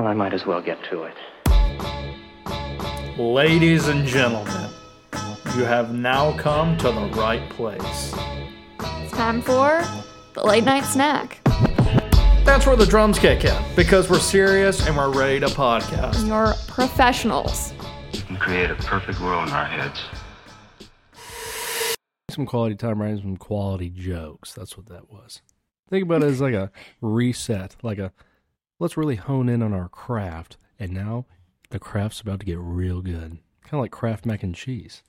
Well, I might as well get to it. Ladies and gentlemen, you have now come to the right place. It's time for the late night snack. That's where the drums kick in because we're serious and we're ready to podcast. You're professionals. We can create a perfect world in our heads. Some quality time writing some quality jokes. That's what that was. Think about it as like a reset, like a let's really hone in on our craft. And now the craft's about to get real good. Kind of like Kraft mac and cheese.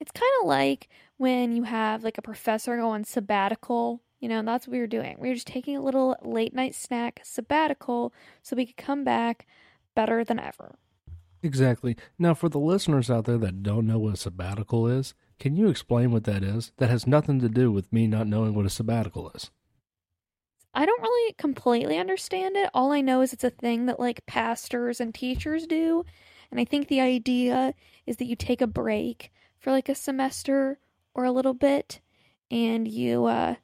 It's kind of like when you have like a professor go on sabbatical. You know, that's what we were doing. We were just taking a little late night snack sabbatical so we could come back better than ever. Exactly. Now, for the listeners out there that don't know what a sabbatical is, can you explain what that is? That has nothing to do with me not knowing what a sabbatical is. I don't really completely understand it. All I know is it's a thing that like pastors and teachers do. And I think the idea is that you take a break for like a semester or a little bit and you uh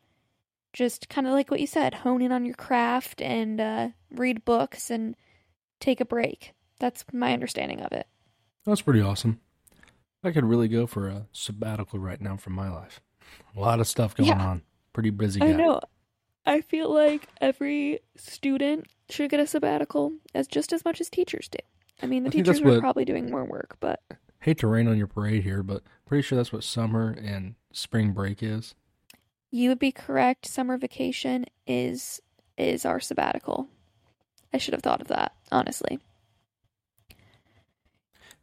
just kind of like what you said, hone in on your craft and uh read books and take a break. That's my understanding of it. That's pretty awesome. I could really go for a sabbatical right now from my life. A lot of stuff going Yeah. on. Pretty busy guy. I know. I feel like every student should get a sabbatical as just as much as teachers do. I mean, the I teachers are what- probably doing more work, but Hate to rain on your parade here, but pretty sure that's what summer and spring break is. you would be correct. Summer vacation is is our sabbatical. I should have thought of that, honestly.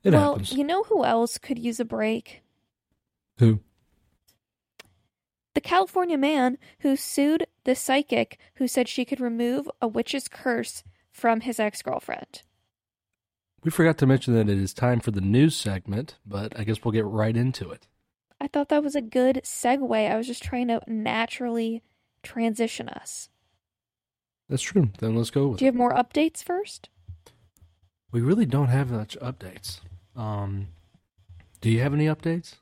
It well, happens. you know who else could use a break? Who? The California man who sued the psychic who said she could remove a witch's curse from his ex-girlfriend. We forgot to mention that it is time for the news segment, but I guess we'll get right into it. I thought that was a good segue. I was just trying to naturally transition us. That's true. Then let's go with Do you it. have more updates first? We really don't have much updates. Um, do you have any updates?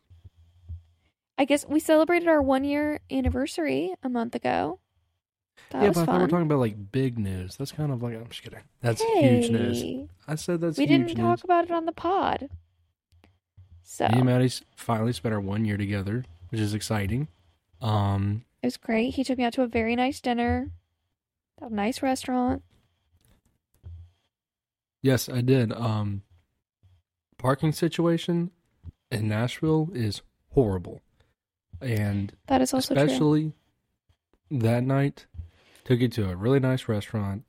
I guess we celebrated our one year anniversary a month ago. That yeah, but I thought we were talking about like big news. That's kind of like I'm just kidding. That's huge news. I said that's we didn't news. talk about it on the pod. So Me and Maddie finally spent our one year together, which is exciting. Um, it was great. He took me out to a very nice dinner, a nice restaurant. yes, I did. Um, parking situation in Nashville is horrible, and That is also true. especially that night, took you to a really nice restaurant,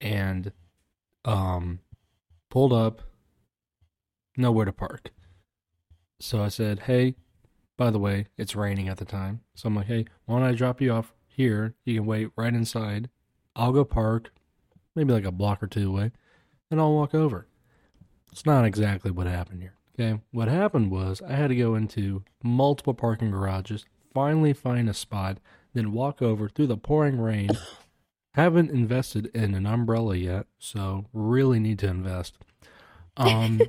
and um, pulled up, nowhere to park. So I said, "Hey, by the way, it's raining at the time." So I'm like, "Hey, why don't I drop you off here? You can wait right inside. I'll go park, maybe like a block or two away, and I'll walk over." It's not exactly what happened here. Okay, what happened was I had to go into multiple parking garages, finally find a spot, then walk over through the pouring rain. Haven't invested in an umbrella yet, so really need to invest. Um,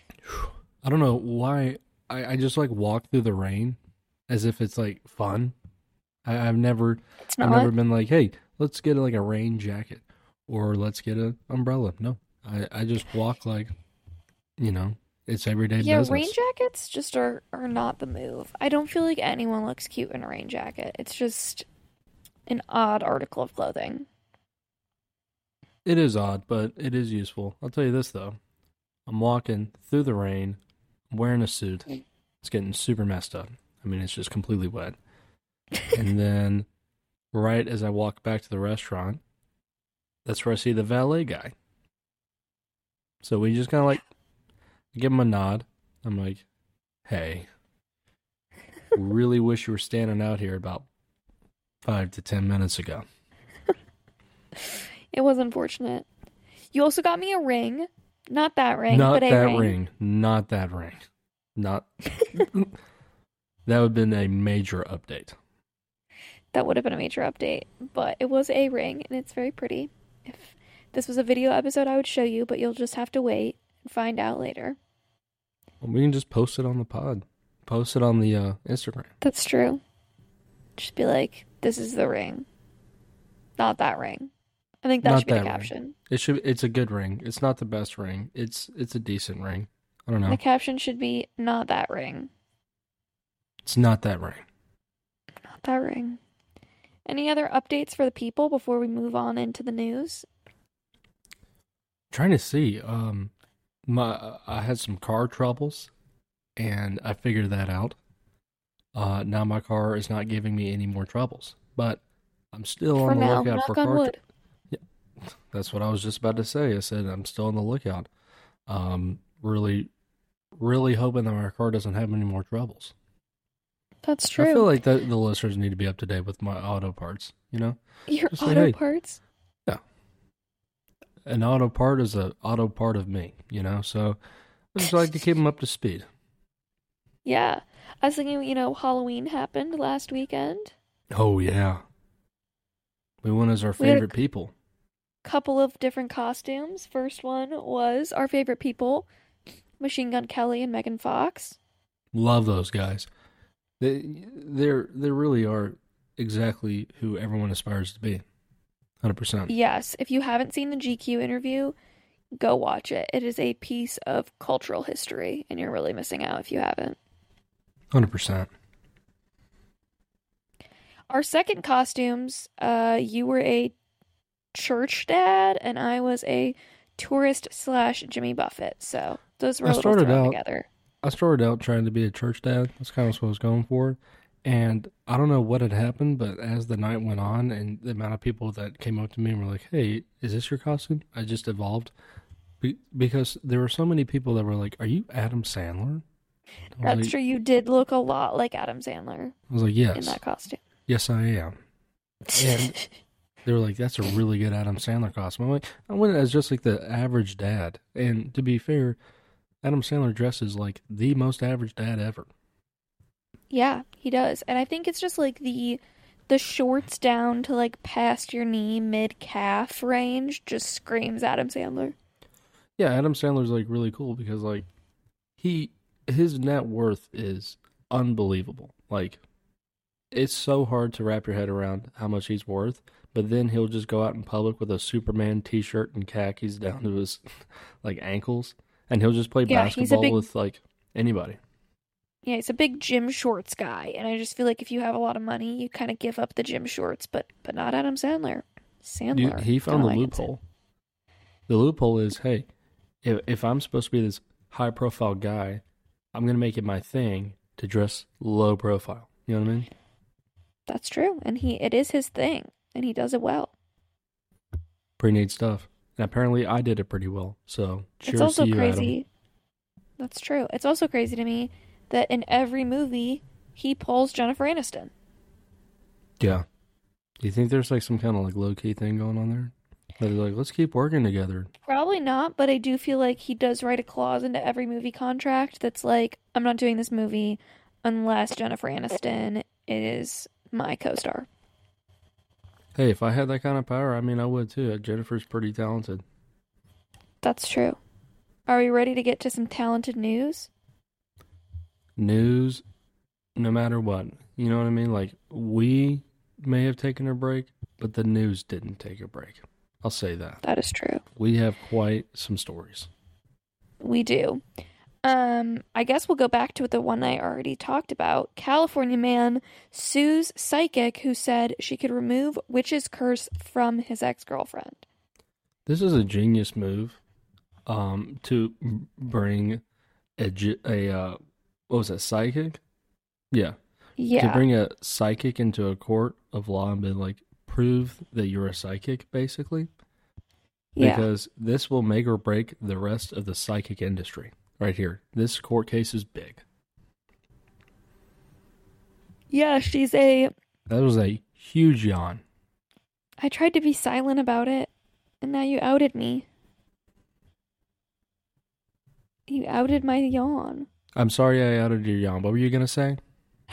I don't know why I, I just like walk through the rain as if it's like fun. I, I've never I've never been like, hey, let's get like a rain jacket or let's get an umbrella. No, I, I just walk like, you know, it's everyday yeah, business. rain jackets just are are not the move. I don't feel like anyone looks cute in a rain jacket. It's just an odd article of clothing. It is odd, but it is useful. I'll tell you this though. I'm walking through the rain, wearing a suit. It's getting super messed up. I mean, it's just completely wet. and then, right as I walk back to the restaurant, that's where I see the valet guy. So we just kind of like give him a nod. I'm like, hey, really wish you were standing out here about five to ten minutes ago. It was unfortunate. You also got me a ring. Not that ring, Not but a that ring. ring. Not that ring. Not. that would have been a major update. That would have been a major update, but it was a ring and it's very pretty. If this was a video episode, I would show you, but you'll just have to wait find out later. Well, we can just post it on the pod. Post it on the uh, Instagram. That's true. Just be like, this is the ring. Not that ring. I think that Not should be the that ring. caption. It should. It's a good ring. It's not the best ring. It's it's a decent ring. I don't know. The caption should be not that ring. It's not that ring. Not that ring. Any other updates for the people before we move on into the news? trying to see. Um, my I had some car troubles, and I figured that out. Uh, now my car is not giving me any more troubles, but I'm still for on the now, lookout for car. wood. That's what I was just about to say. I said I'm still on the lookout. Um, really, really hoping that my car doesn't have any more troubles. That's true. I feel like the, the listeners need to be up to date with my auto parts. You know, Your just auto hey. parts. An auto part is a auto part of me. You know, so I just like to keep them up to speed. Yeah. I was thinking, you know, Halloween happened last weekend. Oh yeah, we went as our favorite people. Couple of different costumes. First one was our favorite people, Machine Gun Kelly and Megan Fox. Love those guys. They they're they really are exactly who everyone aspires to be. Hundred percent. Yes, if you haven't seen the GQ interview, go watch it. It is a piece of cultural history, and you're really missing out if you haven't. Hundred percent. Our second costumes, uh, you were a church dad, and I was a tourist slash Jimmy Buffett. So those were I a little started out- together. I started out trying to be a church dad. That's kind of what I was going for. And I don't know what had happened, but as the night went on and the amount of people that came up to me and were like, hey, is this your costume? I just evolved. Be- because there were so many people that were like, are you Adam Sandler? That's like, true. You did look a lot like Adam Sandler I was like, yes. in that costume. Yes, I am. And they were like, that's a really good Adam Sandler costume. I'm like, I went as just like the average dad. And to be fair, Adam Sandler dresses like the most average dad ever. Yeah, he does. And I think it's just like the the shorts down to like past your knee, mid calf range just screams Adam Sandler. Yeah, Adam Sandler's like really cool because like he his net worth is unbelievable. Like it's so hard to wrap your head around how much he's worth, but then he'll just go out in public with a Superman t-shirt and khakis down to his like ankles and he'll just play Yeah, basketball big- with like anybody. Yeah, he's a big gym shorts guy, and I just feel like if you have a lot of money, you kind of give up the gym shorts, but but not Adam Sandler. Sandler. Dude, he found the like it. loophole. The loophole is, hey, if if I'm supposed to be this high profile guy, I'm gonna make it my thing to dress low profile. You know what I mean? That's true, and he it is his thing, and he does it well. Pretty neat stuff. And apparently, I did it pretty well. So cheers it's also to you, Adam. That's true. It's also crazy to me that in every movie he pulls Jennifer Aniston. Yeah. Do you think there's like some kind of like low key thing going on there? That they're like, let's keep working together. Probably not, but I do feel like he does write a clause into every movie contract that's like, I'm not doing this movie unless Jennifer Aniston is my co-star. Hey, if I had that kind of power, I mean, I would too. Jennifer's pretty talented. That's true. Are we ready to get to some talented news? News, no matter what. You know what I mean? Like, we may have taken a break, but the news didn't take a break. I'll say that. That is true. We have quite some stories. We do. Um, I guess we'll go back to the one I already talked about. California man sues psychic who said she could remove witch's curse from his ex-girlfriend. This is a genius move um, to bring a, a uh, what was that, psychic? Yeah. Yeah. to bring a psychic into a court of law and be like prove that you're a psychic basically yeah. because this will make or break the rest of the psychic industry right here this court case is big Yeah, she's a that was a huge yawn I tried to be silent about it, and now you outed me. You outed my yawn. I'm sorry i outed your yawn what were you gonna say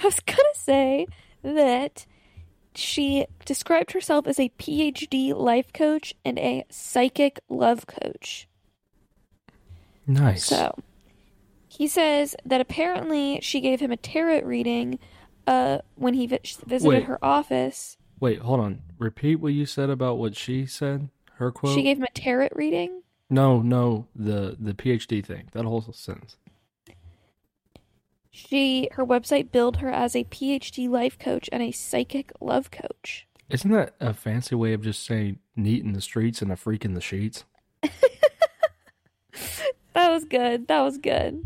I was gonna say that she described herself as a PhD life coach and a psychic love coach. nice So he says that apparently she gave him a tarot reading uh, when he vi- visited Wait. her office. wait hold on repeat what you said about what she said her quote. She gave him a tarot reading. no, no, the the PhD thing. That whole sentence. She her website billed her as a PhD life coach and a psychic love coach. Isn't that a fancy way of just saying neat in the streets and a freak in the sheets? That was good. That was good.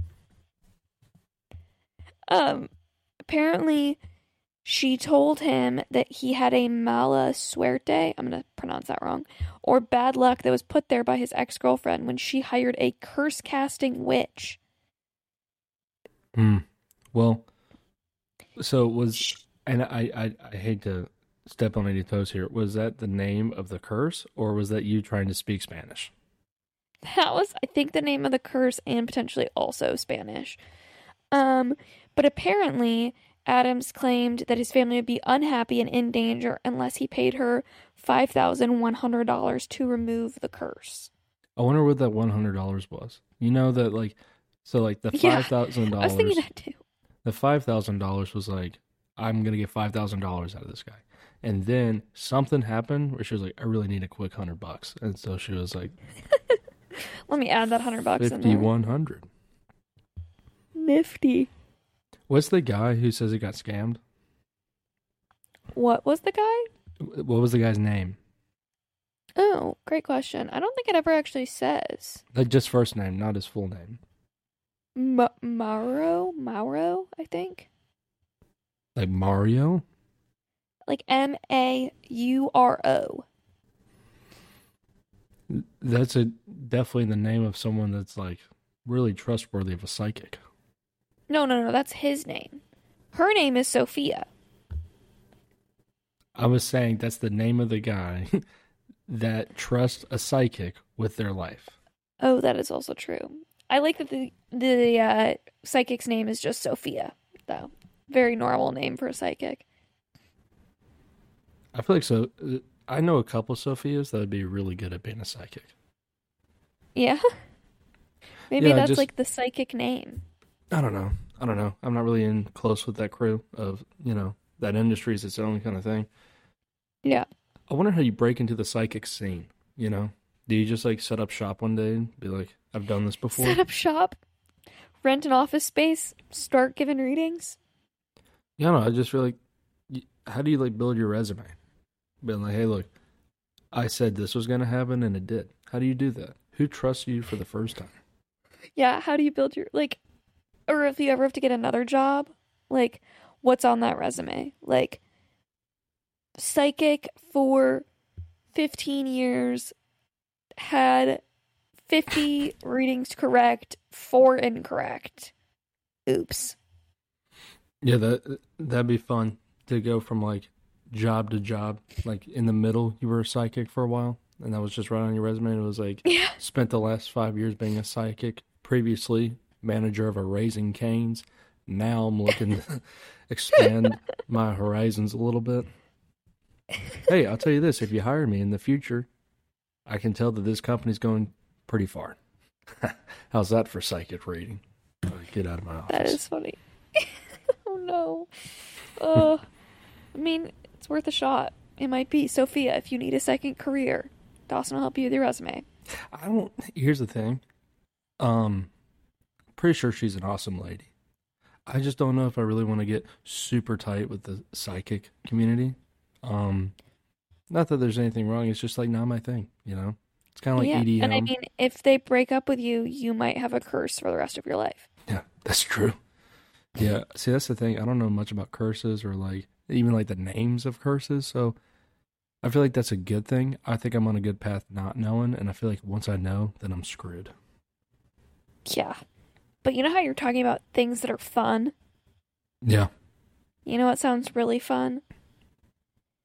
Um, apparently, she told him that he had a mala suerte. I'm gonna pronounce that wrong, or bad luck that was put there by his ex girlfriend when she hired a curse casting witch. Hmm. Well, so was and I, I I hate to step on any toes here. Was that the name of the curse, or was that you trying to speak Spanish? That was, I think, the name of the curse and potentially also Spanish. Um, but apparently, Adams claimed that his family would be unhappy and in danger unless he paid her five thousand one hundred dollars to remove the curse. I wonder what that one hundred dollars was. You know that like, so like the Yeah, five thousand I was thinking that too. The five thousand dollars was like, I'm gonna get five thousand dollars out of this guy. And then something happened where she was like, I really need a quick hundred bucks, and so she was like, Let me add that hundred bucks in fifty there. one hundred. Nifty. What's the guy who says he got scammed? What was the guy? What was the guy's name? Oh, great question. I don't think it ever actually says. Like just first name, not his full name. Ma- Mauro, Mauro, I think. Like Mario. Like M A U R O. That's a definitely the name of someone that's like really trustworthy of a psychic. No, no, no, that's his name. Her name is Sophia. I was saying that's the name of the guy that trusts a psychic with their life. Oh, that is also true. I like that the the uh, psychic's name is just Sophia, though. Very normal name for a psychic. I feel like so. uh, I know a couple Sophias that would be really good at being a psychic. Yeah. Maybe Yeah, that's just- like the psychic name. I don't know. I don't know. I'm not really in close with that crew of you know that industry is its own kind of thing. Yeah. I wonder how you break into the psychic scene. You know, do you just like set up shop one day and be like, "I've done this before"? Set up shop, rent an office space, start giving readings. Yeah, no, I just feel like, how do you like build your resume? Being like, hey, look, I said this was going to happen and it did. How do you do that? Who trusts you for the first time? Yeah, how do you build your like or if you ever have to get another job, like what's on that resume? Like psychic for 15 years had 50 readings correct, 4 incorrect. Oops. Yeah, that that'd be fun to go from like job to job. Like in the middle, you were a psychic for a while, and that was just right on your resume. It was like Yeah. spent the last five years being a psychic. Previously, manager of a Raising Cane's. Now I'm looking to expand my horizons a little bit. Hey, I'll tell you this: if you hire me in the future, I can tell that this company's going pretty far. How's that for psychic reading? Uh, Get out of my office. That is funny. oh no. Uh, I mean, it's worth a shot. It might be Sophia if you need a second career. Dawson will help you with your resume. I don't. Here's the thing. Um, pretty sure she's an awesome lady. I just don't know if I really want to get super tight with the psychic community. Um, not that there's anything wrong. It's just like not my thing. You know, it's kind of like yeah, EDM. and I mean, if they break up with you, you might have a curse for the rest of your life. yeah, that's true. Yeah, see, that's the thing. I don't know much about curses or like even like the names of curses. So I feel like that's a good thing. I think I'm on a good path not knowing, and I feel like once I know, then I'm screwed. Yeah, but you know how you're talking about things that are fun. Yeah. You know what sounds really fun?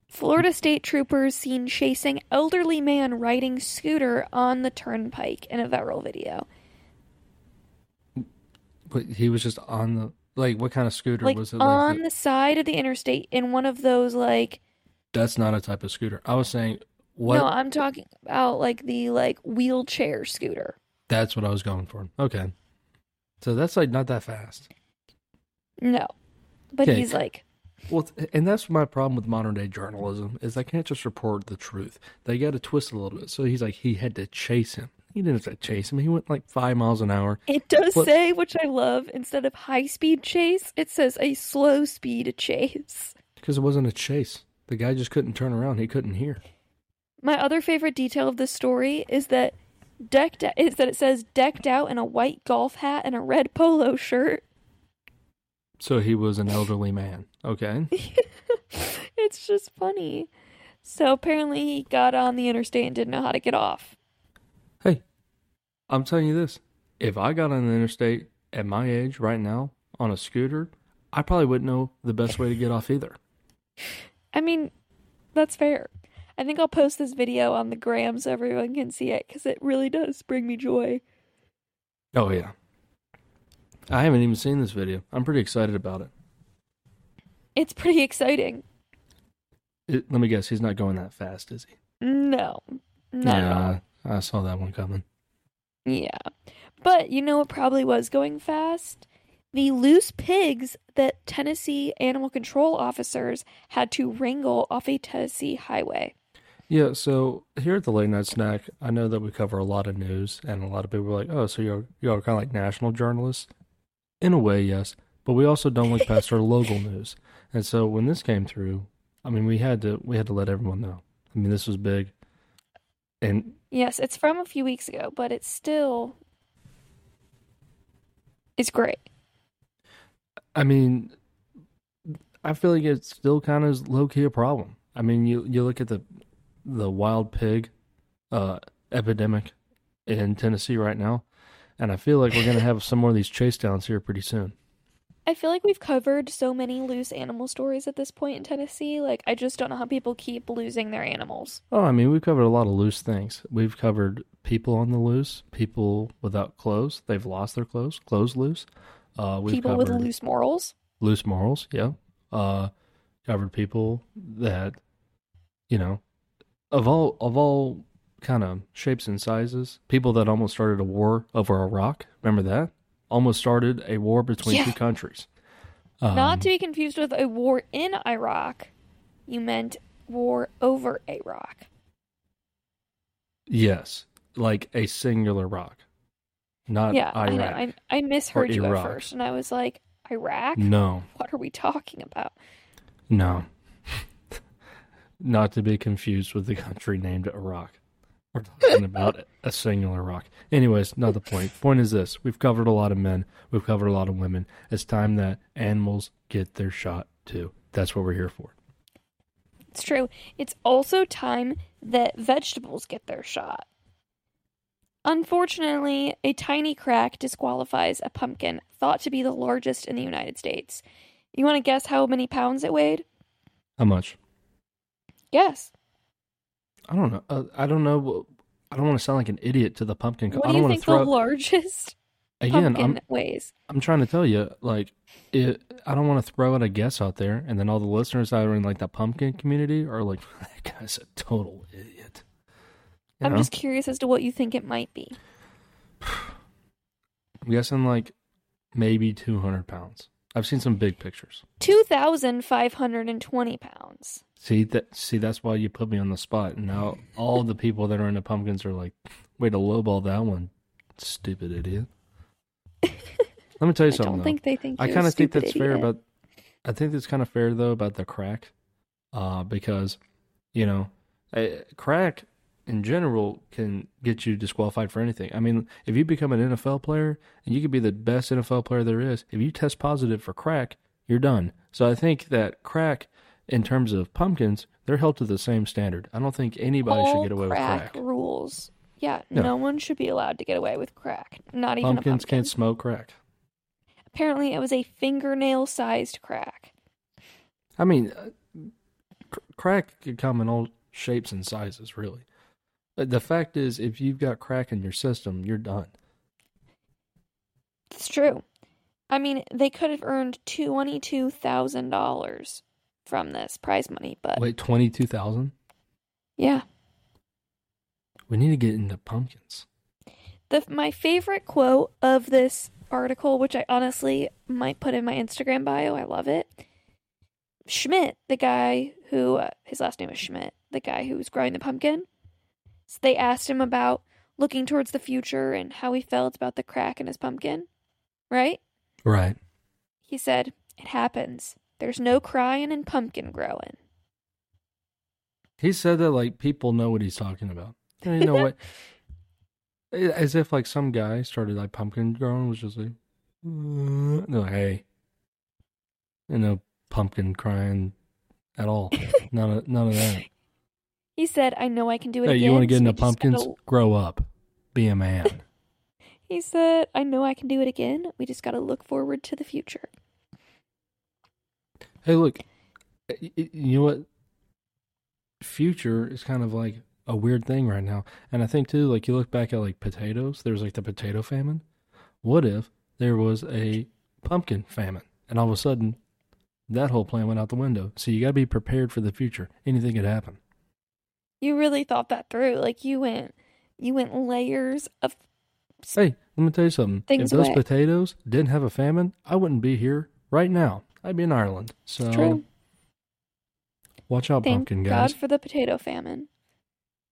Florida state troopers seen chasing elderly man riding scooter on the turnpike in a viral video. But he was just on the like what kind of scooter Like was it? Like on Like the side of the interstate in one of those like that's not a type of scooter. I was saying what No, I'm talking about like the like wheelchair scooter. that's what I was going for. Okay. So that's like not that fast. No. But Okay. he's like Well, and that's my problem with modern day journalism is they can't just report the truth. They got to twist a little bit. So he's like, he had to chase him. He didn't have to chase him. He went like five miles an hour. It does What- say, which I love, instead of high speed chase, it says a slow speed chase. Because it wasn't a chase. The guy just couldn't turn around. He couldn't hear. My other favorite detail of this story is that decked is that it says decked out in a white golf hat and a red polo shirt. So he was an elderly man. Okay. it's just funny. So apparently he got on the interstate and didn't know how to get off. Hey, I'm telling you this. If I got on the interstate at my age right now on a scooter, I probably wouldn't know the best way to get off either. I mean, that's fair. I think I'll post this video on the gram so everyone can see it because it really does bring me joy. Oh, yeah. I haven't even seen this video. I'm pretty excited about it. It's pretty exciting. it let me guess, he's not going that fast, is he? No, not yeah, I saw that one coming. Yeah. But you know what probably was going fast? The loose pigs that Tennessee animal control officers had to wrangle off a Tennessee highway. Yeah, so here at the late night snack, I know that we cover a lot of news, and a lot of people are like, "Oh, so you're you're kind of like national journalists." In a way, yes, but we also don't look past our local news. And so when this came through, I mean, we had to we had to let everyone know. I mean, this was big, and Yes, it's from a few weeks ago, but it's still it's great. I mean, I feel like it's still kind of low key a problem. I mean, you you look at the the wild pig uh, epidemic in Tennessee right now, and I feel like we're gonna have some more of these chase downs here pretty soon. I feel like we've covered so many loose animal stories at this point in Tennessee. Like I just don't know how people keep losing their animals. Oh, I mean, we've covered a lot of loose things. We've covered people on the loose, people without clothes, they've lost their clothes, clothes loose. Uh, we've people with loose morals. loose morals, yeah. Uh, covered people that, you know, of all of all kind of shapes and sizes. People that almost started a war over Iraq. Remember that? Almost started a war between Yeah. two countries. Um, Not to be confused with a war in Iraq. You meant war over Iraq. Yes, like a singular rock, not yeah, I know. Iraq. I, I misheard you at first, and I was like, Iraq? No, What are we talking about? no, not to be confused with the country named Iraq. We're talking about a singular rock. Anyways, not the point. Point is this: we've covered a lot of men, we've covered a lot of women. It's time that animals get their shot too. That's what we're here for. It's true. It's also time that vegetables get their shot. Unfortunately, a tiny crack disqualifies a pumpkin thought to be the largest in the United States. You want to guess how many pounds it weighed? How much? Guess. I don't know. Uh, I don't know. I don't want to sound like an idiot to the pumpkin. What I do you want think to throw. the largest Again, pumpkin I'm weighs? I'm trying to tell you, like, it, I don't want to throw out a guess out there, and then all the listeners that are in like the pumpkin community are like, that guy's a total idiot. You I'm know? just curious as to what you think it might be. I'm guessing like maybe 200 pounds. I've seen some big pictures. 2,520 pounds. See that? See that's why you put me on the spot. And now all the people that are into pumpkins are like, way to lowball that one, stupid idiot. Let me tell you something. I don't though. think they think I kind of think that's fair idiot. about. I think that's kind of fair though about the crack, uh, because, you know, a crack in general can get you disqualified for anything. I mean, if you become an NFL player and you could be the best NFL player there is, if you test positive for crack, you're done. So I think that crack, in terms of pumpkins, they're held to the same standard. I don't think anybody should get away crack with crack. rules. Yeah, Yeah. no one should be allowed to get away with crack. Not even a Pumpkins pumpkin. can't smoke crack. Apparently, it was a fingernail-sized crack. I mean, uh, cr- crack could come in all shapes and sizes, really. But the fact is, if you've got crack in your system, you're done. It's true. I mean, they could have earned twenty-two thousand dollars from this prize money, but Wait, twenty-two thousand? yeah. We need to get into pumpkins. The my favorite quote of this article, which I honestly might put in my Instagram bio, I love it. Schmidt, the guy who uh, his last name is Schmidt, the guy who was growing the pumpkin. So they asked him about looking towards the future and how he felt about the crack in his pumpkin. Right? Right. He said, "It happens. There's no crying and pumpkin growing." He said that like people know what he's talking about. And you know what? As if like some guy started like pumpkin growing was just like, "Uh," they're like, hey, you know, pumpkin crying at all. none of none of that. He said, "I know I can do it Hey, again." you want to get so into pumpkins? gotta- Grow up, be a man. He said, "I know I can do it again. We just got to look forward to the future." Hey, look, you know what? Future is kind of like a weird thing right now, and I think too, like you look back at like potatoes. There was like the potato famine. What if there was a pumpkin famine, and all of a sudden, that whole plan went out the window? So you got to be prepared for the future. Anything could happen. You really thought that through. Like you went, you went layers of. Hey, let me tell you something. Things if those away. potatoes didn't have a famine, I wouldn't be here right now. I'd be in Ireland. So true. watch out, Thank pumpkin God for the potato famine.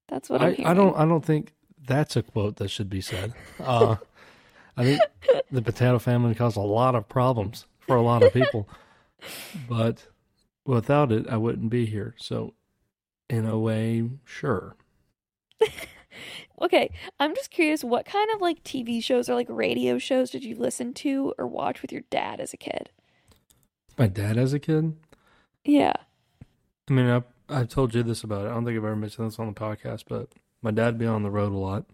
That's what I'm I, hearing. I don't. I don't think that's a quote that should be said. Uh, I think the potato famine caused a lot of problems for a lot of people, but without it, I wouldn't be here. So, in a way, sure. Okay, I'm just curious. What kind of like TV shows or like radio shows did you listen to or watch with your dad as a kid? My dad, as a kid, Yeah. I mean, I I've told you this about it. I don't think I've ever mentioned this on the podcast, but my dad'd be on the road a lot.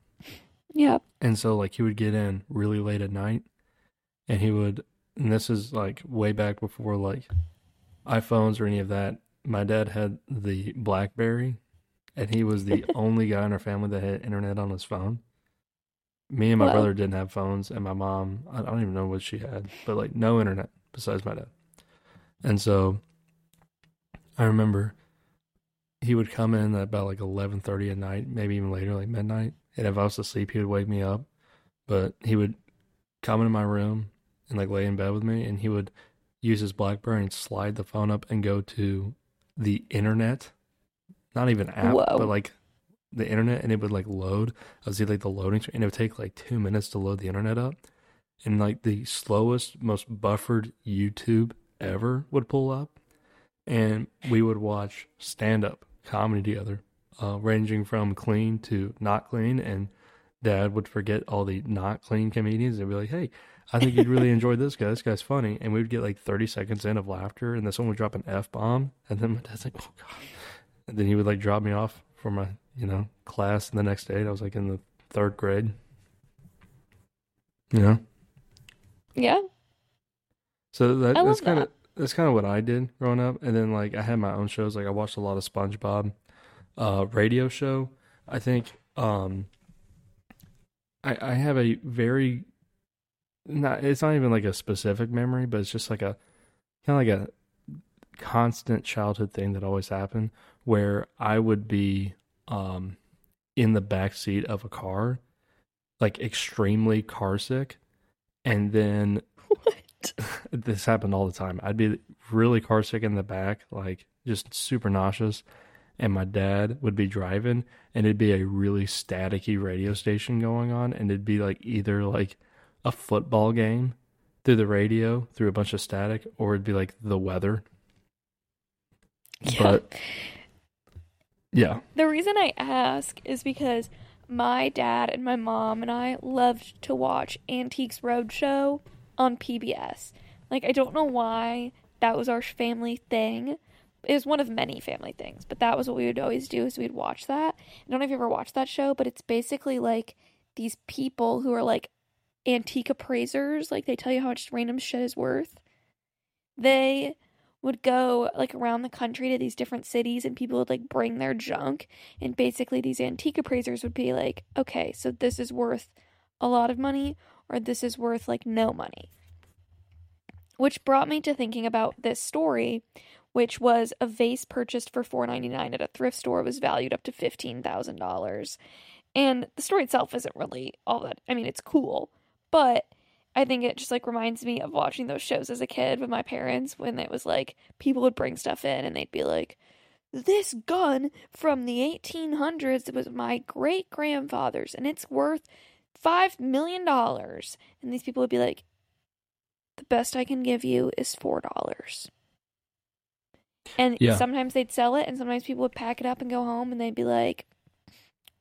Yeah. And so like he would get in really late at night and he would and this is like way back before like iPhones or any of that. My dad had the BlackBerry and he was the only guy in our family that had internet on his phone. Me and my brother didn't have phones and my mom, I don't even know what she had, but like no internet besides my dad. And so I remember he would come in at about like 11:30 at night, maybe even later like midnight and if I was asleep, he would wake me up. But he would come into my room and like lay in bed with me, and he would use his BlackBerry and slide the phone up and go to the internet, not even app, Whoa. but like the internet, and it would like load. I would see like the loading, screen, and it would take like two minutes to load the internet up, and like the slowest, most buffered YouTube ever would pull up, and we would watch stand up comedy together uh, ranging from clean to not clean. And dad would forget all the not clean comedians and be like, hey, I think you'd really enjoy this guy. This guy's funny. And we would get like 30 seconds in of laughter. And then someone would drop an F bomb. And then my dad's like, oh, God. And then he would like drop me off for my, you know, class the next day. And I was like in the third grade. You know? Yeah. So that, that's kind of that. that's kind of what I did growing up, and then like I had my own shows. Like I watched a lot of SpongeBob, uh, radio show. I think um, I I have a very not. It's not even like a specific memory, but it's just like a kind of like a constant childhood thing that always happened, where I would be um in the back seat of a car, like extremely car sick, and then? this happened all the time. I'd be really car sick in the back, like just super nauseous, and my dad would be driving, and it'd be a really staticky radio station going on, and it'd be like either like a football game through the radio through a bunch of static, or it'd be like the weather. Yeah. But yeah, The reason I ask is because my dad and my mom and I loved to watch Antiques Roadshow on PBS. Like, I don't know why that was our family thing. It was one of many family things, but that was what we would always do is we'd watch that. I don't know if you ever watched that show, but it's basically like these people who are like antique appraisers. Like, they tell you how much random shit is worth. They would go like around the country to these different cities and people would like bring their junk and basically these antique appraisers would be like okay so this is worth a lot of money or this is worth like no money. Which brought me to thinking about this story which was a vase purchased for $4.99 at a thrift store. Was valued up to $15,000 and the story itself isn't really all that I mean it's cool but I think it just like reminds me of watching those shows as a kid with my parents when it was like people would bring stuff in and they'd be like, This gun from the 1800s was my great grandfather's and it's worth $5 million. And these people would be like, The best I can give you is $4. And Yeah. sometimes they'd sell it and sometimes people would pack it up and go home and they'd be like,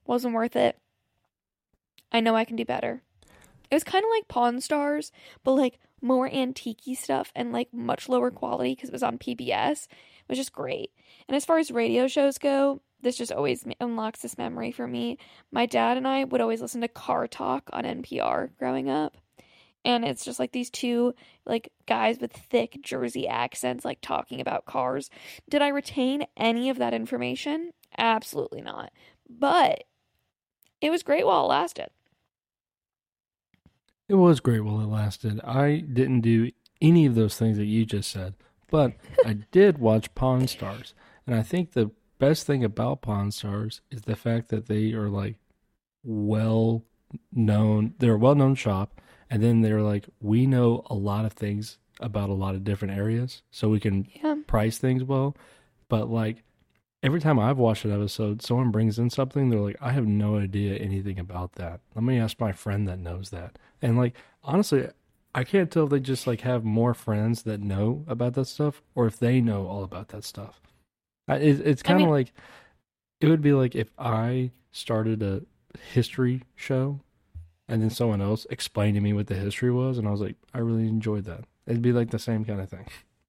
Wasn't worth it. I know I can do better. It was kind of like Pawn Stars, but like more antique stuff and like much lower quality because it was on PBS. It was just great. And as far as radio shows go, this just always unlocks this memory for me. My dad and I would always listen to Car Talk on NPR growing up. And it's just like these two like guys with thick Jersey accents like talking about cars. Did I retain any of that information? Absolutely not. But it was great while it lasted. It was great while it lasted. I didn't do any of those things that you just said, but I did watch Pawn Stars. And I think the best thing about Pawn Stars is the fact that they are like well known. They're a well known shop. And then they're like, we know a lot of things about a lot of different areas. So we can Yeah. price things well. But like every time I've watched an episode, someone brings in something, they're like, I have no idea anything about that. Let me ask my friend that knows that. And like honestly, I can't tell if they just like have more friends that know about that stuff or if they know all about that stuff. I, it, it's kind of mean- like it would be like if I started a history show and then someone else explained to me what the history was and I was like, I really enjoyed that. It'd be like the same kind of thing.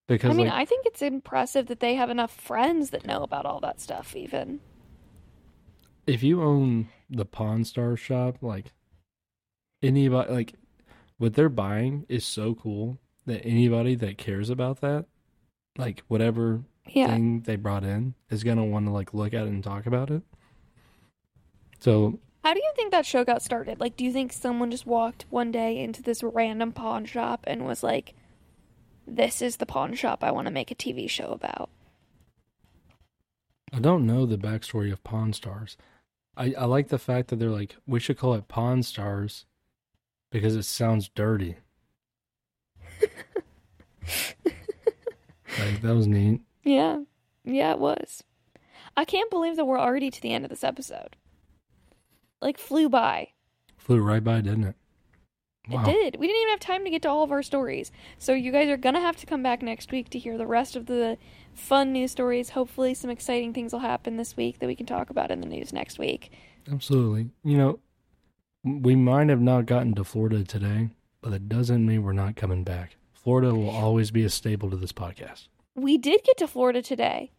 Because I mean, like I think it's impressive that they have enough friends that know about all that stuff, even. if you own the Pawn Star shop, like anybody, like what they're buying is so cool that anybody that cares about that, like whatever Yeah. thing they brought in, is gonna want to like look at it and talk about it. So How do you think that show got started? Like, do you think someone just walked one day into this random pawn shop and was like, this is the pawn shop I want to make a TV show about? I don't know the backstory of Pawn Stars. I, I like the fact that they're like, we should call it Pawn Stars because it sounds dirty. like that was neat. Yeah. Yeah, it was. I can't believe that we're already to the end of this episode. Like, flew by. Flew right by, didn't it? It did. We didn't even have time to get to all of our stories. So you guys are going to have to come back next week to hear the rest of the fun news stories. Hopefully some exciting things will happen this week that we can talk about in the news next week. Absolutely. You know, we might have not gotten to Florida today, but that doesn't mean we're not coming back. Florida will always be a staple to this podcast. We did get to Florida today.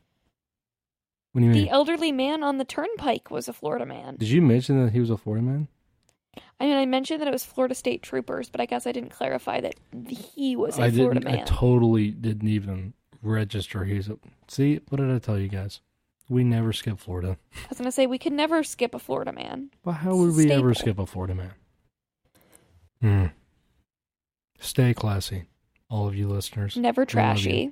What do you mean? The elderly man on the turnpike was a Florida man. Did you mention that he was a Florida man? I mean, I mentioned that it was Florida State Troopers, but I guess I didn't clarify that he was a I Florida didn't. I totally didn't even register. He's a. See, what did I tell you guys? We never skip Florida. I was to say, we could never skip a Florida man. Well, how would we ever skip a Florida man? Hmm. Stay classy, all of you listeners. Never We love you. trashy.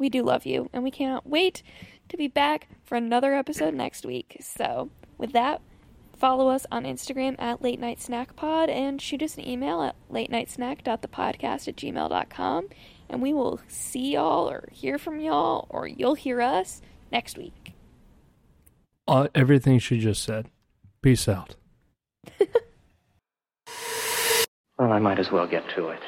We do love you, and we cannot wait to be back for another episode next week. So, with that, follow us on Instagram at Late Night Snack Pod and shoot us an email at late night snack.thepodcast at gmail.com. And we will see y'all or hear from y'all, or you'll hear us next week. Uh, everything she just said. Peace out. Well, I might as well get to it.